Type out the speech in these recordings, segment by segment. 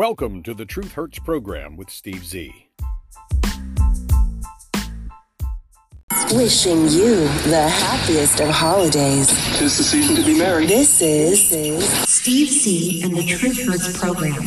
Welcome to the Truth Hurts program with Steve Z. Wishing you the happiest of holidays. Tis the season to be merry. This is, this is Steve Z. and the Truth Hurts program.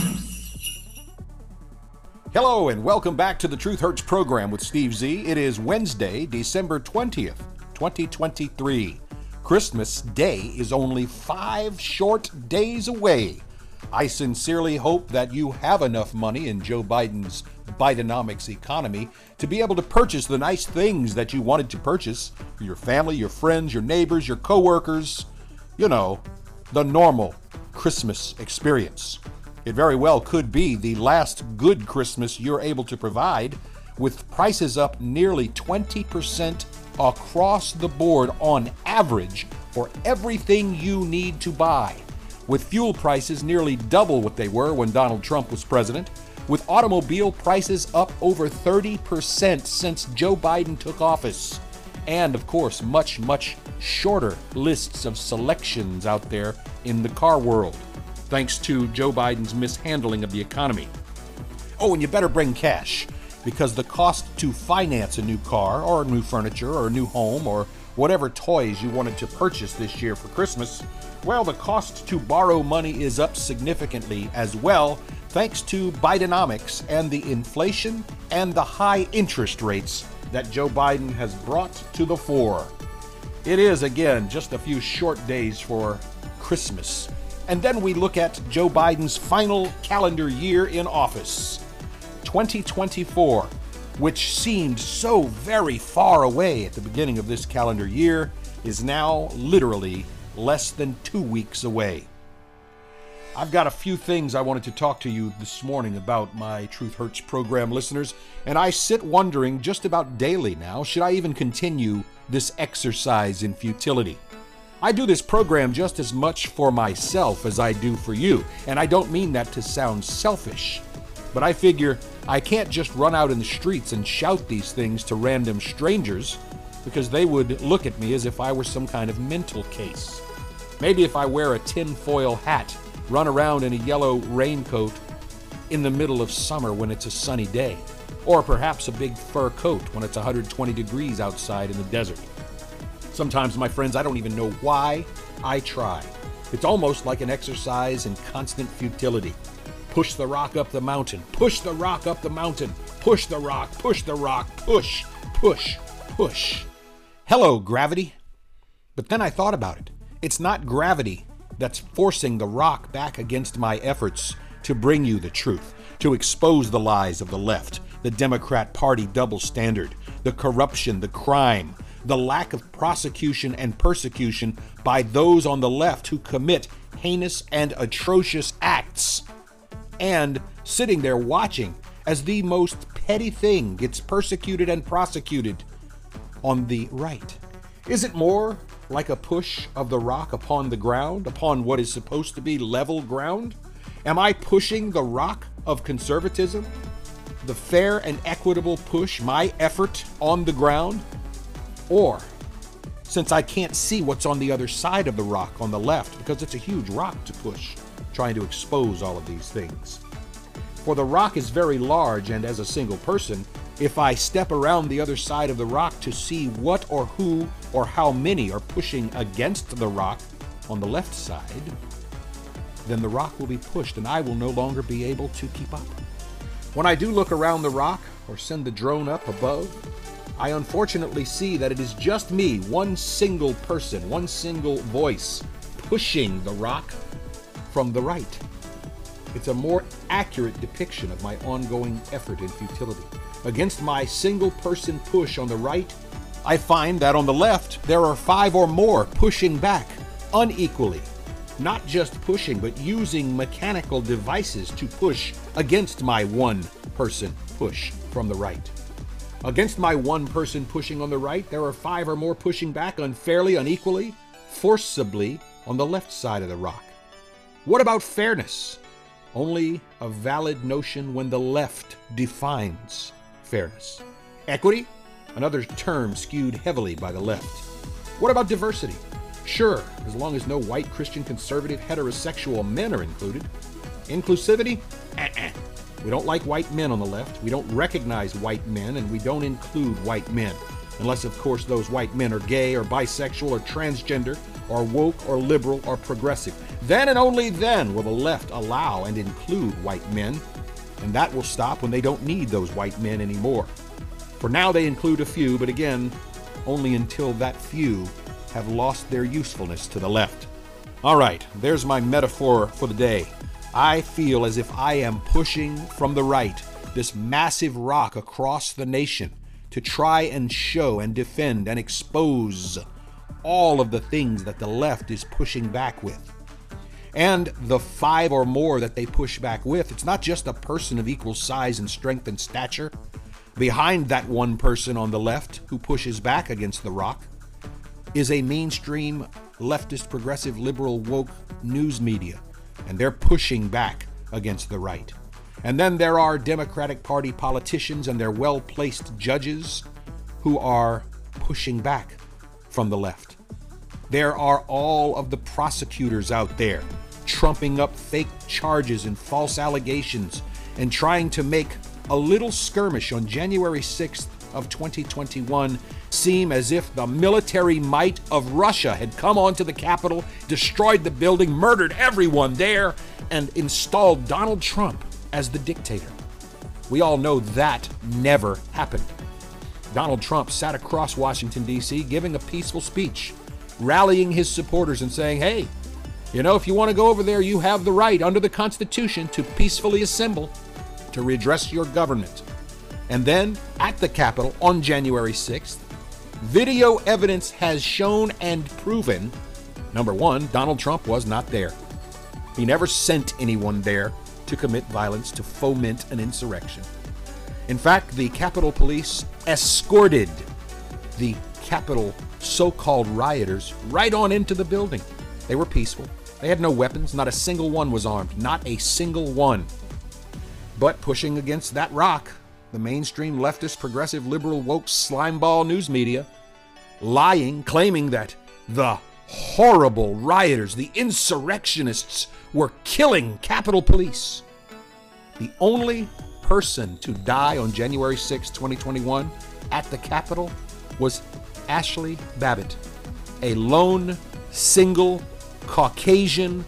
Hello, and welcome back to the Truth Hurts program with Steve Z. It is Wednesday, December 20th, 2023. Christmas Day is only five short days away. I sincerely hope that you have enough money in Joe Biden's Bidenomics economy to be able to purchase the nice things that you wanted to purchase for your family, your friends, your neighbors, your coworkers. You know, the normal Christmas experience. It very well could be the last good Christmas you're able to provide, with prices up nearly 20% across the board on average for everything you need to buy with fuel prices nearly double what they were when Donald Trump was president, with automobile prices up over 30% since Joe Biden took office, and of course, much, much shorter lists of selections out there in the car world, thanks to Joe Biden's mishandling of the economy. Oh, and you better bring cash, because the cost to finance a new car, or new furniture, or a new home, or whatever toys you wanted to purchase this year for Christmas well, the cost to borrow money is up significantly as well, thanks to Bidenomics and the inflation and the high interest rates that Joe Biden has brought to the fore. It is, again, just a few short days for Christmas. And then we look at Joe Biden's final calendar year in office 2024, which seemed so very far away at the beginning of this calendar year, is now literally less than two weeks away. I've got a few things I wanted to talk to you this morning about my Truth Hurts program listeners, and I sit wondering just about daily now should I even continue this exercise in futility? I do this program just as much for myself as I do for you, and I don't mean that to sound selfish. But I figure I can't just run out in the streets and shout these things to random strangers because they would look at me as if I were some kind of mental case. Maybe if I wear a tinfoil hat, run around in a yellow raincoat in the middle of summer when it's a sunny day, or perhaps a big fur coat when it's 120 degrees outside in the desert. Sometimes, my friends, I don't even know why I try. It's almost like an exercise in constant futility. Push the rock up the mountain, push the rock up the mountain, push the rock, push the rock, push, push, push. Hello, gravity. But then I thought about it. It's not gravity that's forcing the rock back against my efforts to bring you the truth, to expose the lies of the left, the Democrat Party double standard, the corruption, the crime, the lack of prosecution and persecution by those on the left who commit heinous and atrocious acts, and sitting there watching as the most petty thing gets persecuted and prosecuted on the right. Is it more like a push of the rock upon the ground, upon what is supposed to be level ground? Am I pushing the rock of conservatism? The fair and equitable push, my effort on the ground? Or, since I can't see what's on the other side of the rock on the left, because it's a huge rock to push, trying to expose all of these things. For the rock is very large, and as a single person, if I step around the other side of the rock to see what or who or how many are pushing against the rock on the left side, then the rock will be pushed and I will no longer be able to keep up. When I do look around the rock or send the drone up above, I unfortunately see that it is just me, one single person, one single voice, pushing the rock from the right. It's a more accurate depiction of my ongoing effort in futility. Against my single person push on the right, I find that on the left there are five or more pushing back unequally. Not just pushing, but using mechanical devices to push against my one person push from the right. Against my one person pushing on the right, there are five or more pushing back unfairly, unequally, forcibly on the left side of the rock. What about fairness? Only a valid notion when the left defines fairness. Equity? Another term skewed heavily by the left. What about diversity? Sure, as long as no white Christian conservative heterosexual men are included. Inclusivity? Uh-uh. We don't like white men on the left. We don't recognize white men, and we don't include white men. Unless, of course, those white men are gay or bisexual or transgender or woke or liberal or progressive. Then and only then will the left allow and include white men, and that will stop when they don't need those white men anymore. For now, they include a few, but again, only until that few have lost their usefulness to the left. All right, there's my metaphor for the day. I feel as if I am pushing from the right this massive rock across the nation to try and show and defend and expose all of the things that the left is pushing back with. And the five or more that they push back with, it's not just a person of equal size and strength and stature. Behind that one person on the left who pushes back against the rock is a mainstream leftist, progressive, liberal, woke news media, and they're pushing back against the right. And then there are Democratic Party politicians and their well placed judges who are pushing back from the left. There are all of the prosecutors out there trumping up fake charges and false allegations and trying to make a little skirmish on January 6th of 2021 seem as if the military might of Russia had come onto the Capitol, destroyed the building, murdered everyone there, and installed Donald Trump as the dictator. We all know that never happened. Donald Trump sat across Washington, D.C., giving a peaceful speech, rallying his supporters and saying, hey, you know, if you want to go over there, you have the right under the Constitution to peacefully assemble to redress your government. And then at the Capitol on January 6th, video evidence has shown and proven number one, Donald Trump was not there. He never sent anyone there to commit violence, to foment an insurrection. In fact, the Capitol Police escorted the Capitol so called rioters right on into the building. They were peaceful. They had no weapons. Not a single one was armed. Not a single one. But pushing against that rock, the mainstream leftist, progressive, liberal, woke slimeball news media, lying, claiming that the horrible rioters, the insurrectionists, were killing Capitol Police. The only person to die on January 6, 2021, at the Capitol was Ashley Babbitt, a lone, single, Caucasian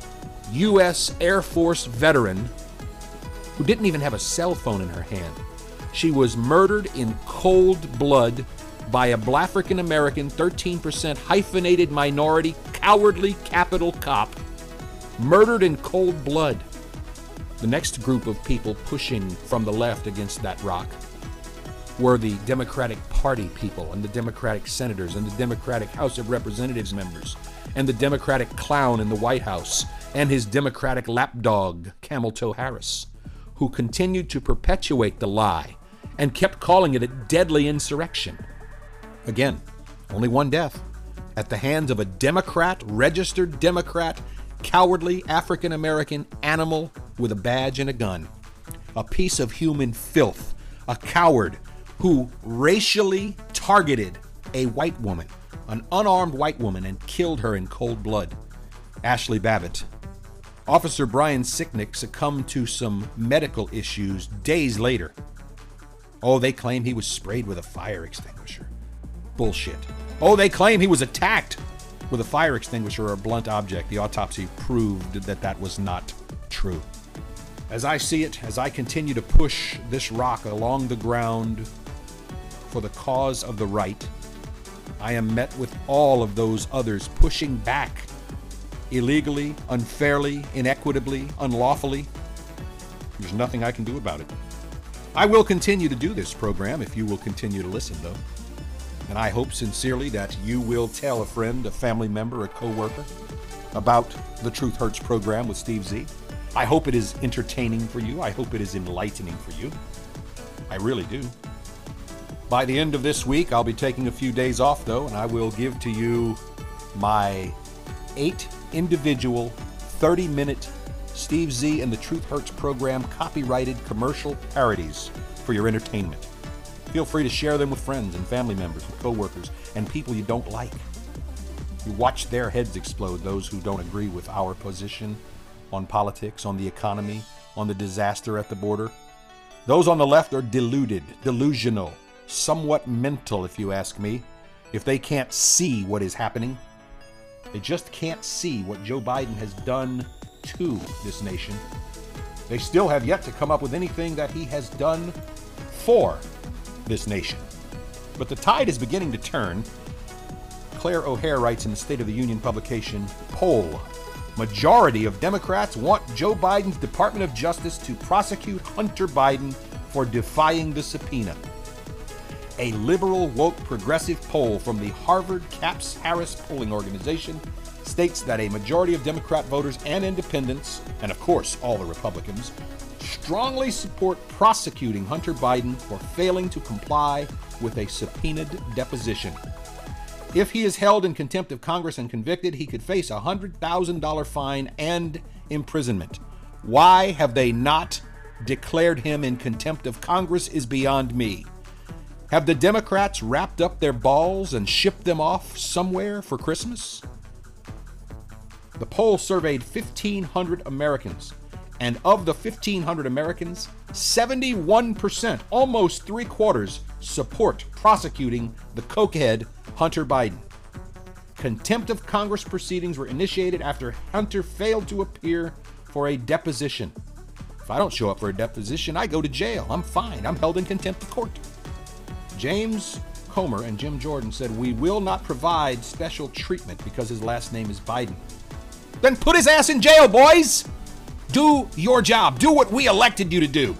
U.S. Air Force veteran who didn't even have a cell phone in her hand. She was murdered in cold blood by a Black African American, 13% hyphenated minority, cowardly Capitol cop, murdered in cold blood. The next group of people pushing from the left against that rock were the Democratic Party people and the Democratic senators and the Democratic House of Representatives members and the Democratic clown in the White House and his Democratic lapdog, Camel Toe Harris, who continued to perpetuate the lie and kept calling it a deadly insurrection. Again, only one death at the hands of a Democrat, registered Democrat, cowardly African American animal with a badge and a gun. A piece of human filth, a coward who racially targeted a white woman, an unarmed white woman, and killed her in cold blood. Ashley Babbitt. Officer Brian Sicknick succumbed to some medical issues days later. Oh, they claim he was sprayed with a fire extinguisher. Bullshit. Oh, they claim he was attacked with a fire extinguisher or a blunt object. The autopsy proved that that was not true. As I see it, as I continue to push this rock along the ground for the cause of the right, I am met with all of those others pushing back illegally, unfairly, inequitably, unlawfully. There's nothing I can do about it. I will continue to do this program if you will continue to listen, though. And I hope sincerely that you will tell a friend, a family member, a coworker about the Truth Hurts program with Steve Z. I hope it is entertaining for you. I hope it is enlightening for you. I really do. By the end of this week, I'll be taking a few days off, though, and I will give to you my eight individual 30 minute Steve Z and the Truth Hurts program copyrighted commercial parodies for your entertainment. Feel free to share them with friends and family members and coworkers and people you don't like. You watch their heads explode, those who don't agree with our position on politics, on the economy, on the disaster at the border. Those on the left are deluded, delusional, somewhat mental, if you ask me, if they can't see what is happening. They just can't see what Joe Biden has done to this nation. They still have yet to come up with anything that he has done for this nation. But the tide is beginning to turn. Claire O'Hare writes in the State of the Union publication Poll Majority of Democrats want Joe Biden's Department of Justice to prosecute Hunter Biden for defying the subpoena. A liberal, woke, progressive poll from the Harvard CAPS Harris polling organization states that a majority of Democrat voters and independents, and of course all the Republicans, strongly support prosecuting Hunter Biden for failing to comply with a subpoenaed deposition. If he is held in contempt of Congress and convicted, he could face a $100,000 fine and imprisonment. Why have they not declared him in contempt of Congress is beyond me. Have the Democrats wrapped up their balls and shipped them off somewhere for Christmas? The poll surveyed 1,500 Americans, and of the 1,500 Americans, 71%, almost three quarters, support prosecuting the cokehead Hunter Biden. Contempt of Congress proceedings were initiated after Hunter failed to appear for a deposition. If I don't show up for a deposition, I go to jail. I'm fine. I'm held in contempt of court. James Comer and Jim Jordan said, We will not provide special treatment because his last name is Biden. Then put his ass in jail, boys! Do your job. Do what we elected you to do.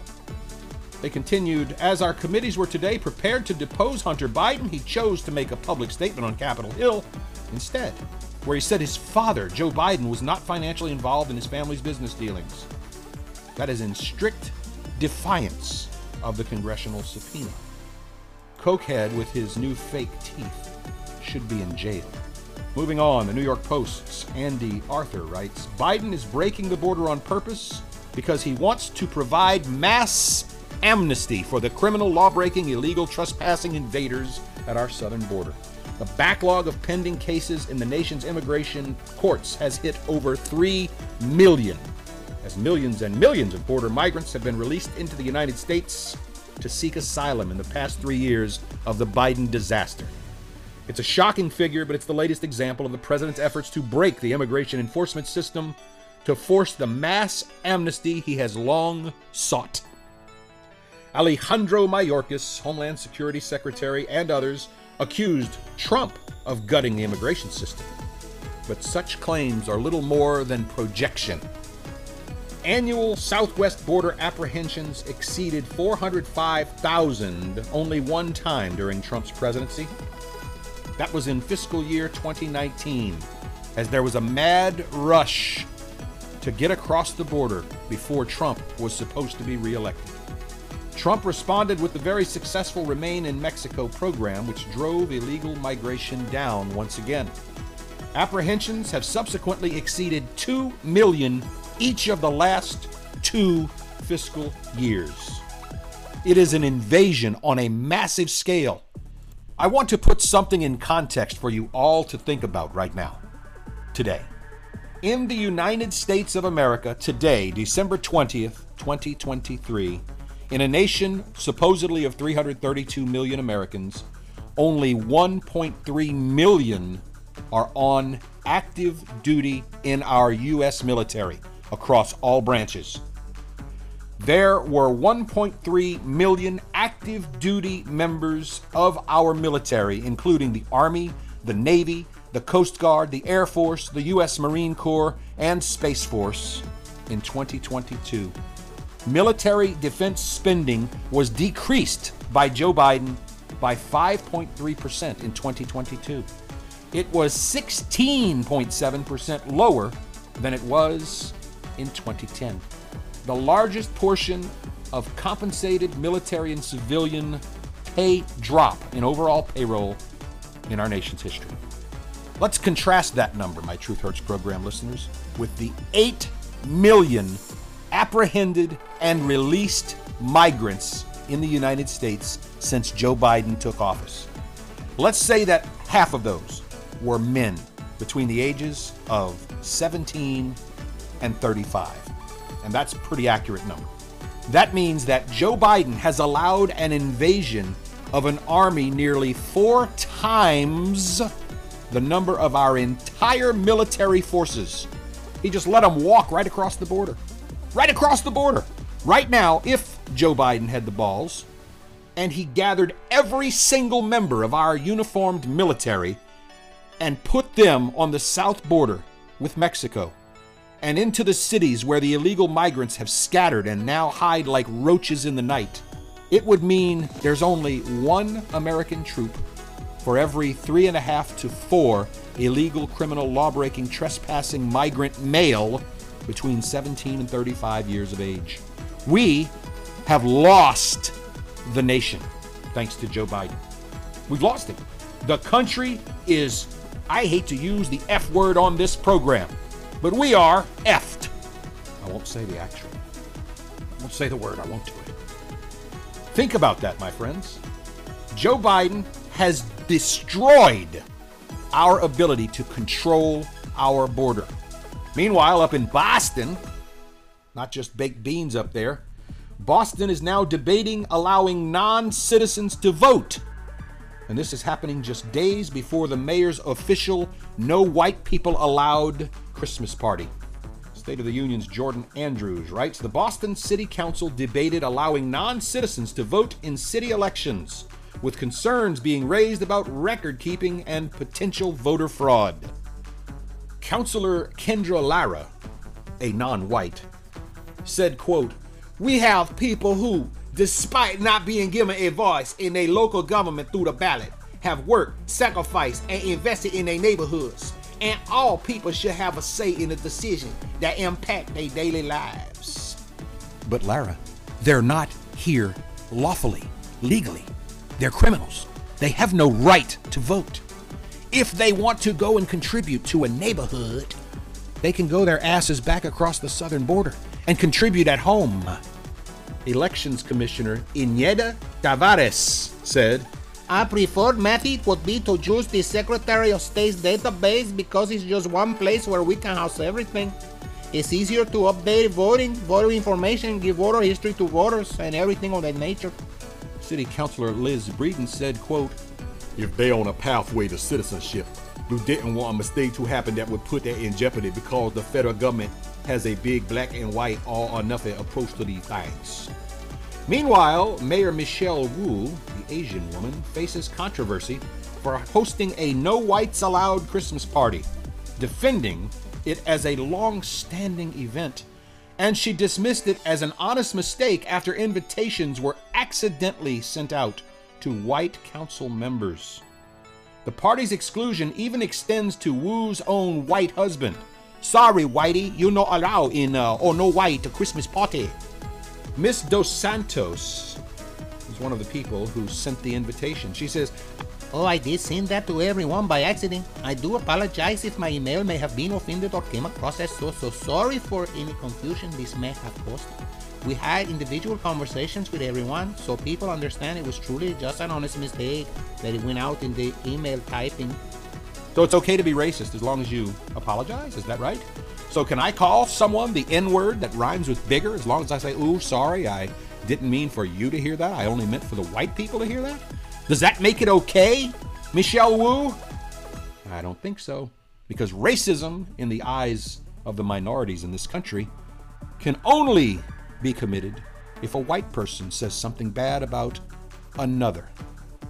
They continued, as our committees were today prepared to depose Hunter Biden, he chose to make a public statement on Capitol Hill instead, where he said his father, Joe Biden, was not financially involved in his family's business dealings. That is in strict defiance of the congressional subpoena. Cokehead, with his new fake teeth, should be in jail. Moving on, the New York Post's Andy Arthur writes Biden is breaking the border on purpose because he wants to provide mass amnesty for the criminal, law breaking, illegal, trespassing invaders at our southern border. The backlog of pending cases in the nation's immigration courts has hit over 3 million, as millions and millions of border migrants have been released into the United States to seek asylum in the past three years of the Biden disaster. It's a shocking figure, but it's the latest example of the president's efforts to break the immigration enforcement system to force the mass amnesty he has long sought. Alejandro Mayorkas, Homeland Security Secretary, and others accused Trump of gutting the immigration system. But such claims are little more than projection. Annual southwest border apprehensions exceeded 405,000 only one time during Trump's presidency. That was in fiscal year 2019, as there was a mad rush to get across the border before Trump was supposed to be reelected. Trump responded with the very successful Remain in Mexico program, which drove illegal migration down once again. Apprehensions have subsequently exceeded 2 million each of the last two fiscal years. It is an invasion on a massive scale. I want to put something in context for you all to think about right now, today. In the United States of America, today, December 20th, 2023, in a nation supposedly of 332 million Americans, only 1.3 million are on active duty in our U.S. military across all branches. There were 1.3 million active duty members of our military, including the Army, the Navy, the Coast Guard, the Air Force, the U.S. Marine Corps, and Space Force in 2022 military defense spending was decreased by Joe Biden by 5.3% in 2022. It was 16.7% lower than it was in 2010. The largest portion of compensated military and civilian pay drop in overall payroll in our nation's history. Let's contrast that number, my Truth Hurts program listeners, with the 8 million apprehended and released migrants in the United States since Joe Biden took office. Let's say that half of those were men between the ages of 17 and 35. and that's a pretty accurate number. That means that Joe Biden has allowed an invasion of an army nearly four times the number of our entire military forces. He just let them walk right across the border. Right across the border. Right now, if Joe Biden had the balls and he gathered every single member of our uniformed military and put them on the south border with Mexico and into the cities where the illegal migrants have scattered and now hide like roaches in the night, it would mean there's only one American troop for every three and a half to four illegal criminal lawbreaking trespassing migrant male between 17 and 35 years of age. We have lost the nation thanks to Joe Biden. We've lost it. The country is, I hate to use the F word on this program, but we are effed. I won't say the actual. I won't say the word, I won't do it. Think about that, my friends. Joe Biden has destroyed our ability to control our border. Meanwhile, up in Boston, not just baked beans up there, Boston is now debating allowing non citizens to vote. And this is happening just days before the mayor's official No White People Allowed Christmas party. State of the Union's Jordan Andrews writes The Boston City Council debated allowing non citizens to vote in city elections, with concerns being raised about record keeping and potential voter fraud. Councilor Kendra Lara, a non white, said, quote, We have people who, despite not being given a voice in a local government through the ballot, have worked, sacrificed, and invested in their neighborhoods and all people should have a say in the decision that impact their daily lives. But Lara, they're not here lawfully, legally. They're criminals. They have no right to vote. If they want to go and contribute to a neighborhood, they can go their asses back across the southern border and contribute at home. Elections Commissioner Eneida Tavares said, our preferred method would be to use the Secretary of State's database because it's just one place where we can house everything. It's easier to update voting, voter information, give voter history to voters, and everything of that nature. City Councilor Liz Breadon said, quote, If they're on a pathway to citizenship, we didn't want a mistake to happen that would put that in jeopardy because the federal government has a big black and white all or nothing approach to these things. Meanwhile, Mayor Michelle Wu, the Asian woman, faces controversy for hosting a no whites allowed Christmas party, defending it as a long standing event. And she dismissed it as an honest mistake after invitations were accidentally sent out to white council members. The party's exclusion even extends to Wu's own white husband. Sorry, Whitey, you not allowed in uh, or no white Christmas party. Miss Dos Santos is one of the people who sent the invitation. She says, Oh, I did send that to everyone by accident. I do apologize if my email may have been offended or came across as so, so sorry for any confusion this may have caused. We had individual conversations with everyone so people understand it was truly just an honest mistake that it went out in the email typing. So it's okay to be racist as long as you apologize, is that right? So can I call someone the N word that rhymes with bigger as long as I say, ooh, sorry, I didn't mean for you to hear that. I only meant for the white people to hear that? Does that make it okay, Michelle Wu? I don't think so. Because racism, in the eyes of the minorities in this country, can only be committed if a white person says something bad about another.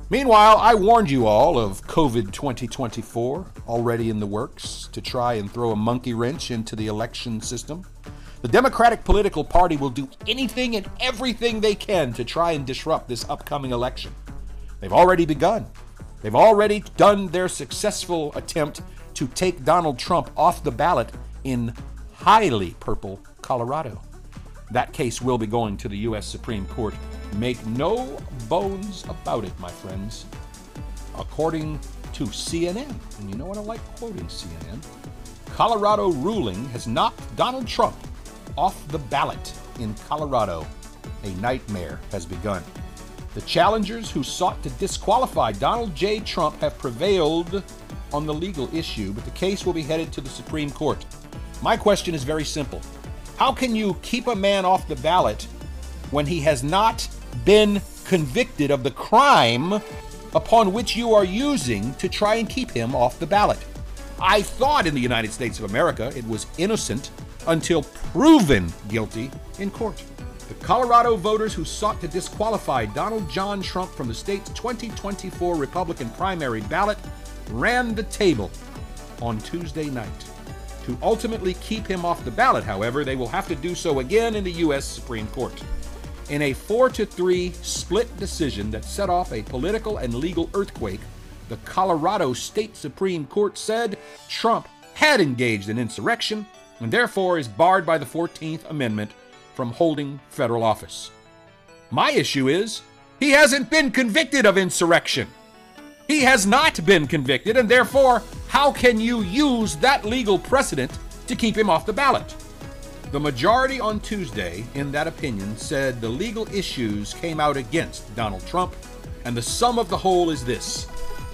Meanwhile, I warned you all of COVID 2024 already in the works to try and throw a monkey wrench into the election system. The Democratic political party will do anything and everything they can to try and disrupt this upcoming election. They've already begun. They've already done their successful attempt to take Donald Trump off the ballot in highly purple Colorado. That case will be going to the U.S. Supreme Court Make no bones about it, my friends. According to CNN, and you know what I like quoting CNN, Colorado ruling has knocked Donald Trump off the ballot in Colorado. A nightmare has begun. The challengers who sought to disqualify Donald J. Trump have prevailed on the legal issue, but the case will be headed to the Supreme Court. My question is very simple How can you keep a man off the ballot when he has not been convicted of the crime upon which you are using to try and keep him off the ballot? I thought in the United States of America it was innocent until proven guilty in court. The Colorado voters who sought to disqualify Donald John Trump from the state's 2024 Republican primary ballot ran the table on Tuesday night. To ultimately keep him off the ballot, however, they will have to do so again in the U.S. Supreme Court. In a 4 to 3 split decision that set off a political and legal earthquake, the Colorado State Supreme Court said Trump had engaged in insurrection and therefore is barred by the 14th Amendment from holding federal office. My issue is he hasn't been convicted of insurrection. He has not been convicted, and therefore, how can you use that legal precedent to keep him off the ballot? The majority on Tuesday, in that opinion, said the legal issues came out against Donald Trump, and the sum of the whole is this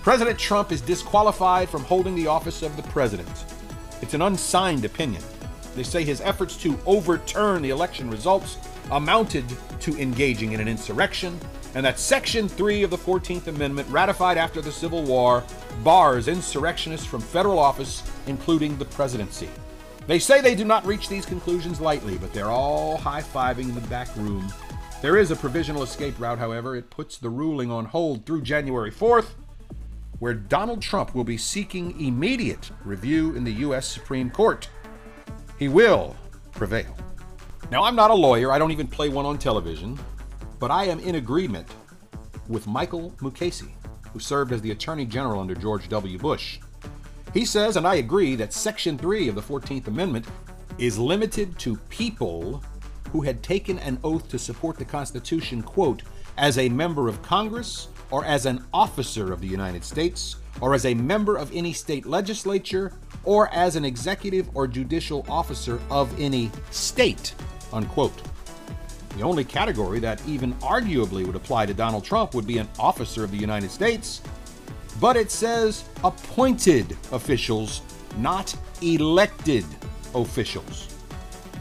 President Trump is disqualified from holding the office of the president. It's an unsigned opinion. They say his efforts to overturn the election results amounted to engaging in an insurrection, and that Section 3 of the 14th Amendment, ratified after the Civil War, bars insurrectionists from federal office, including the presidency. They say they do not reach these conclusions lightly, but they're all high fiving in the back room. There is a provisional escape route, however. It puts the ruling on hold through January 4th, where Donald Trump will be seeking immediate review in the U.S. Supreme Court. He will prevail. Now, I'm not a lawyer, I don't even play one on television, but I am in agreement with Michael Mukasey, who served as the Attorney General under George W. Bush. He says, and I agree, that Section 3 of the 14th Amendment is limited to people who had taken an oath to support the Constitution, quote, as a member of Congress or as an officer of the United States or as a member of any state legislature or as an executive or judicial officer of any state, unquote. The only category that even arguably would apply to Donald Trump would be an officer of the United States, but it says appointed officials, not elected officials.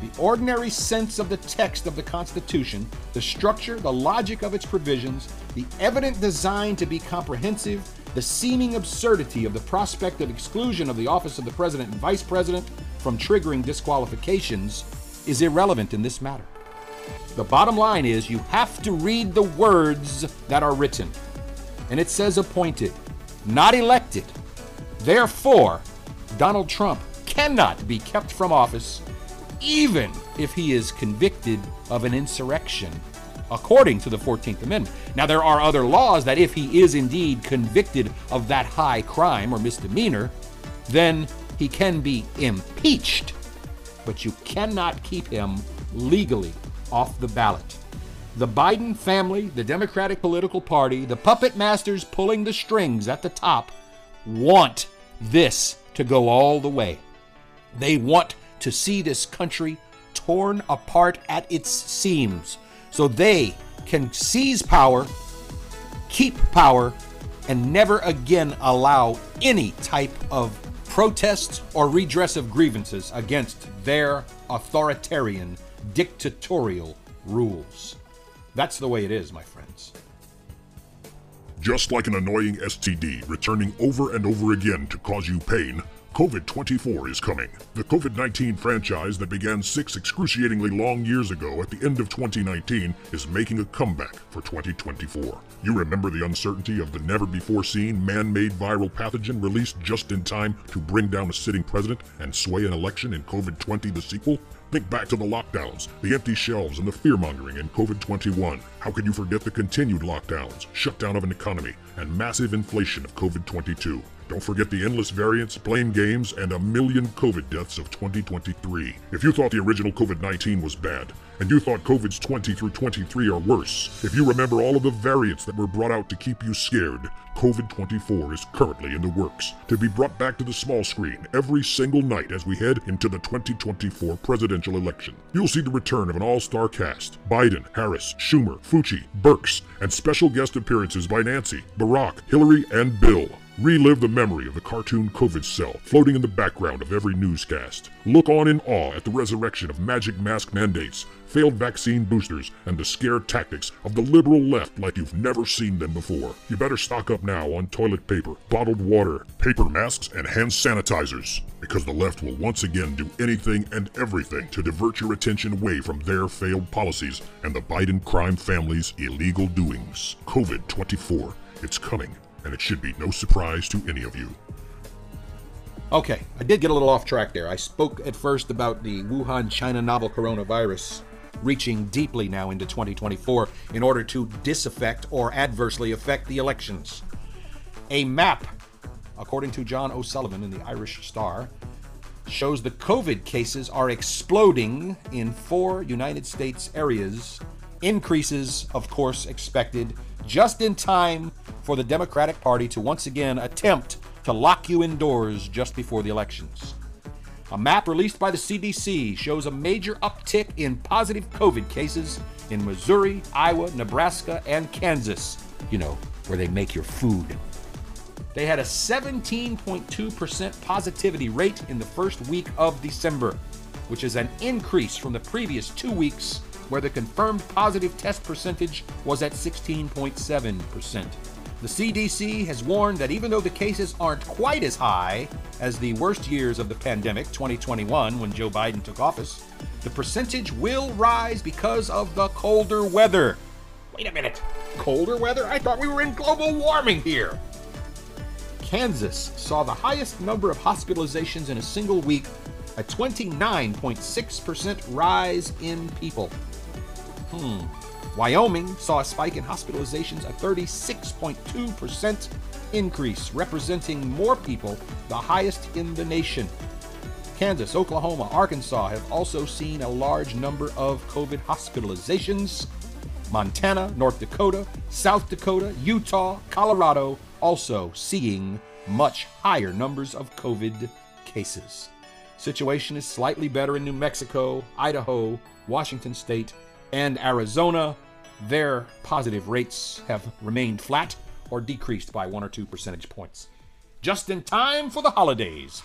The ordinary sense of the text of the Constitution, the structure, the logic of its provisions, the evident design to be comprehensive, the seeming absurdity of the prospect of exclusion of the office of the President and Vice President from triggering disqualifications is irrelevant in this matter. The bottom line is you have to read the words that are written. And it says appointed, not elected. Therefore, Donald Trump cannot be kept from office even if he is convicted of an insurrection, according to the 14th Amendment. Now, there are other laws that if he is indeed convicted of that high crime or misdemeanor, then he can be impeached, but you cannot keep him legally off the ballot. The Biden family, the Democratic political party, the puppet masters pulling the strings at the top want this to go all the way. They want to see this country torn apart at its seams so they can seize power, keep power, and never again allow any type of protest or redress of grievances against their authoritarian dictatorial rules. That's the way it is, my friends. Just like an annoying STD returning over and over again to cause you pain, COVID 24 is coming. The COVID 19 franchise that began six excruciatingly long years ago at the end of 2019 is making a comeback for 2024. You remember the uncertainty of the never before seen man made viral pathogen released just in time to bring down a sitting president and sway an election in COVID 20 the sequel? Think back to the lockdowns, the empty shelves, and the fear mongering in COVID 21. How could you forget the continued lockdowns, shutdown of an economy, and massive inflation of COVID 22? Don't forget the endless variants, blame games, and a million COVID deaths of 2023. If you thought the original COVID 19 was bad, and you thought COVID's 20 through 23 are worse, if you remember all of the variants that were brought out to keep you scared, COVID 24 is currently in the works to be brought back to the small screen every single night as we head into the 2024 presidential election. You'll see the return of an all star cast Biden, Harris, Schumer, Fauci, Birx, and special guest appearances by Nancy, Barack, Hillary, and Bill. Relive the memory of the cartoon COVID cell floating in the background of every newscast. Look on in awe at the resurrection of magic mask mandates, failed vaccine boosters, and the scare tactics of the liberal left like you've never seen them before. You better stock up now on toilet paper, bottled water, paper masks, and hand sanitizers, because the left will once again do anything and everything to divert your attention away from their failed policies and the Biden crime family's illegal doings. COVID 24. It's coming and it should be no surprise to any of you. Okay, I did get a little off track there. I spoke at first about the Wuhan, China novel coronavirus reaching deeply now into 2024 in order to disaffect or adversely affect the elections. A map, according to John O'Sullivan in the Irish Star, shows the COVID cases are exploding in four United States areas. Increases, of course, expected just in time for the Democratic Party to once again attempt to lock you indoors just before the elections. A map released by the CDC shows a major uptick in positive COVID cases in Missouri, Iowa, Nebraska, and Kansas. You know, where they make your food. They had a 17.2% positivity rate in the first week of December, which is an increase from the previous two weeks where the confirmed positive test percentage was at 16.7%. The CDC has warned that even though the cases aren't quite as high as the worst years of the pandemic, 2021, when Joe Biden took office, the percentage will rise because of the colder weather. Wait a minute. Colder weather? I thought we were in global warming here. Kansas saw the highest number of hospitalizations in a single week, a 29.6% rise in people. Hmm. Wyoming saw a spike in hospitalizations, a 36.2% increase, representing more people, the highest in the nation. Kansas, Oklahoma, Arkansas have also seen a large number of COVID hospitalizations. Montana, North Dakota, South Dakota, Utah, Colorado also seeing much higher numbers of COVID cases. Situation is slightly better in New Mexico, Idaho, Washington State, and Arizona, their positive rates have remained flat or decreased by one or two percentage points. Just in time for the holidays.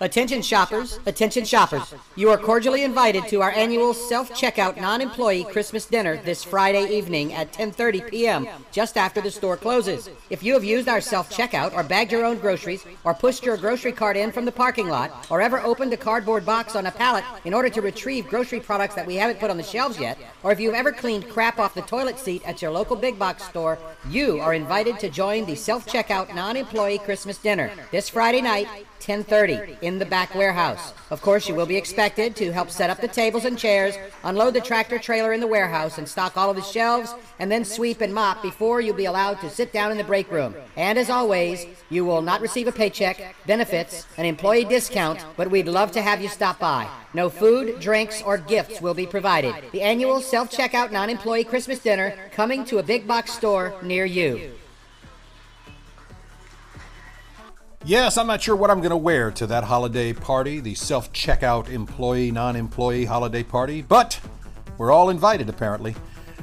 Attention shoppers, attention shoppers. You are cordially invited to our annual self-checkout non-employee Christmas dinner this Friday evening at 10:30 p.m. just after the store closes. If you have used our self-checkout or bagged your own groceries or pushed your grocery cart in from the parking lot or ever opened a cardboard box on a pallet in order to retrieve grocery products that we haven't put on the shelves yet, or if you've ever cleaned crap off the toilet seat at your local big box store, you are invited to join the self-checkout non-employee Christmas dinner this Friday night 10:30 in the back warehouse. Of course, you will be expected to help set up the tables and chairs, unload the tractor trailer in the warehouse and stock all of the shelves, and then sweep and mop before you'll be allowed to sit down in the break room. And as always, you will not receive a paycheck, benefits, an employee discount, but we'd love to have you stop by. No food, drinks, or gifts will be provided. The annual self-checkout non-employee Christmas dinner coming to a big box store near you. Yes, I'm not sure what I'm going to wear to that holiday party, the self checkout employee non employee holiday party, but we're all invited apparently.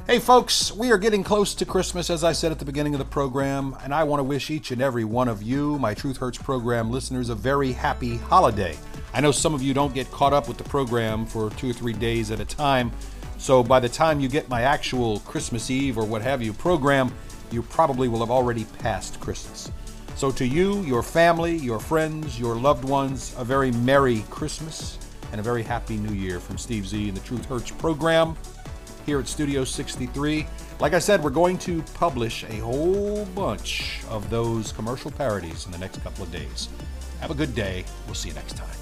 Hey, folks, we are getting close to Christmas, as I said at the beginning of the program, and I want to wish each and every one of you, my Truth Hurts program listeners, a very happy holiday. I know some of you don't get caught up with the program for two or three days at a time, so by the time you get my actual Christmas Eve or what have you program, you probably will have already passed Christmas. So, to you, your family, your friends, your loved ones, a very Merry Christmas and a very Happy New Year from Steve Z and the Truth Hurts program here at Studio 63. Like I said, we're going to publish a whole bunch of those commercial parodies in the next couple of days. Have a good day. We'll see you next time.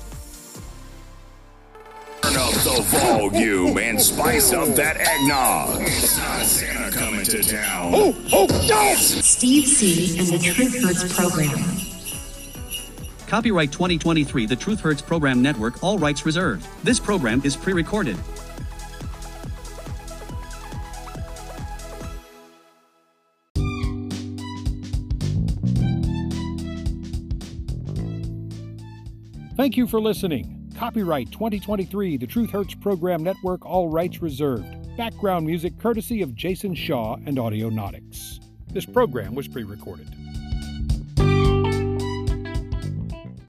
Turn up the volume and spice up that eggnog. It's not Santa coming to town. Oh, oh, no! Steve Z. and the Truth Hurts program. Copyright 2023 The Truth Hurts Program Network, all rights reserved. This program is pre recorded. Thank you for listening. Copyright 2023 The Truth Hurts Program Network, all rights reserved. Background music courtesy of Jason Shaw and Audionautix. This program was pre recorded.